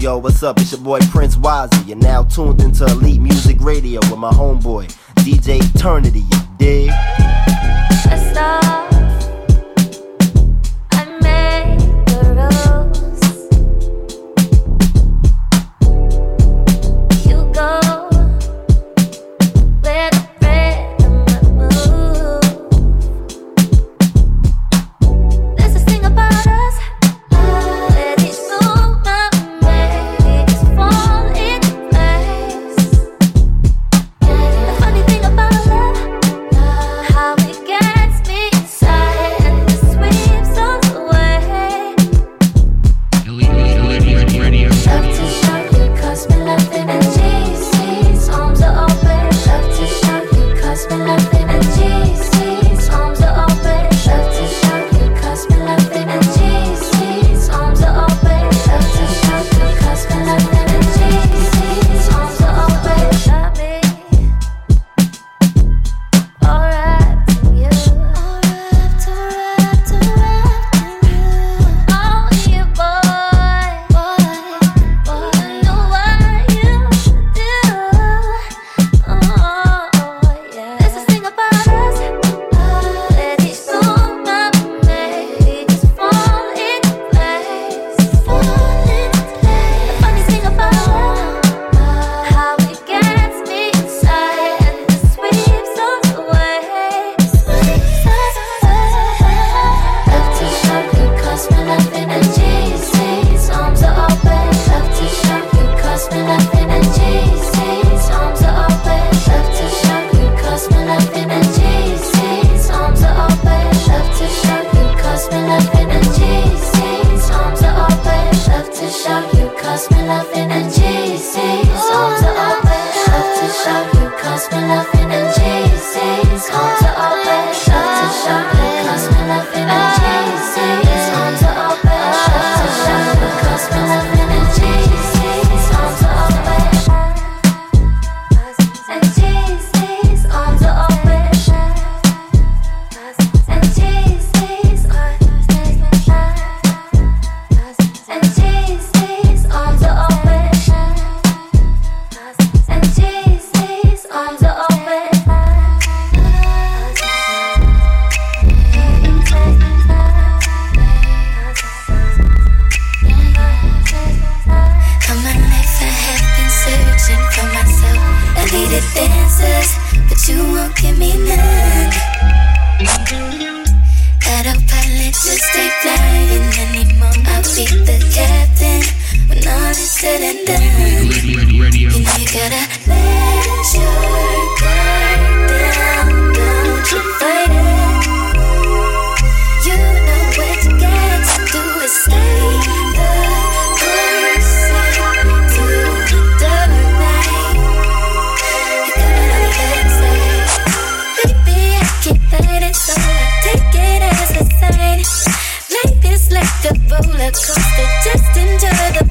Yo, what's up? It's your boy Prince Wazzy. You're now tuned into Elite Music Radio with my homeboy, DJ Eternity. You dig? Won't give me none. Autopilot just stay flying anymore. I'll be the captain when all is said and done. you gotta let your guard down, don't you fight it. Take it as a sign. Life is like a roller coaster, just enjoy the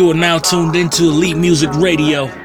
You are now tuned into Elite Music Radio.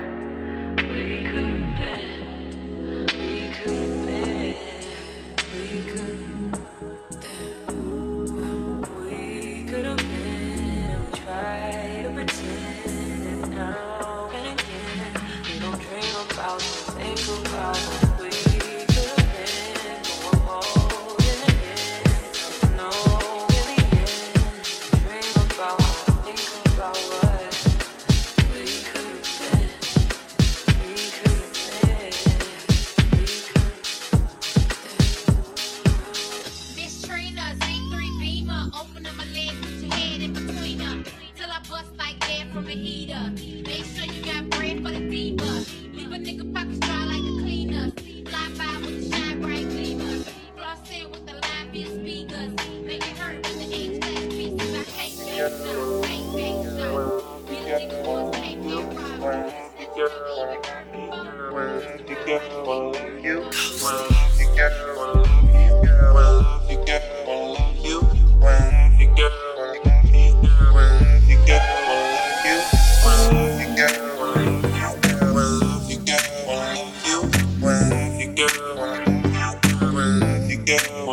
girl, when you girl.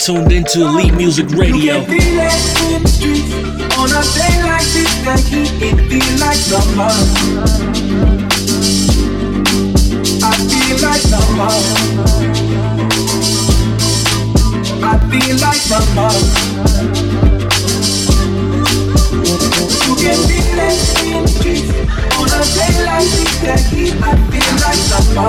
tuned into Elite Music Radio. On a day like this, that heat, it feel like summer. I feel like summer. I feel like summer. You can feel in streets. On a day like this, that heat, I feel like summer.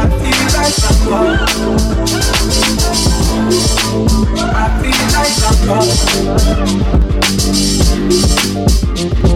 I feel like I'm lost. I feel like I'm lost.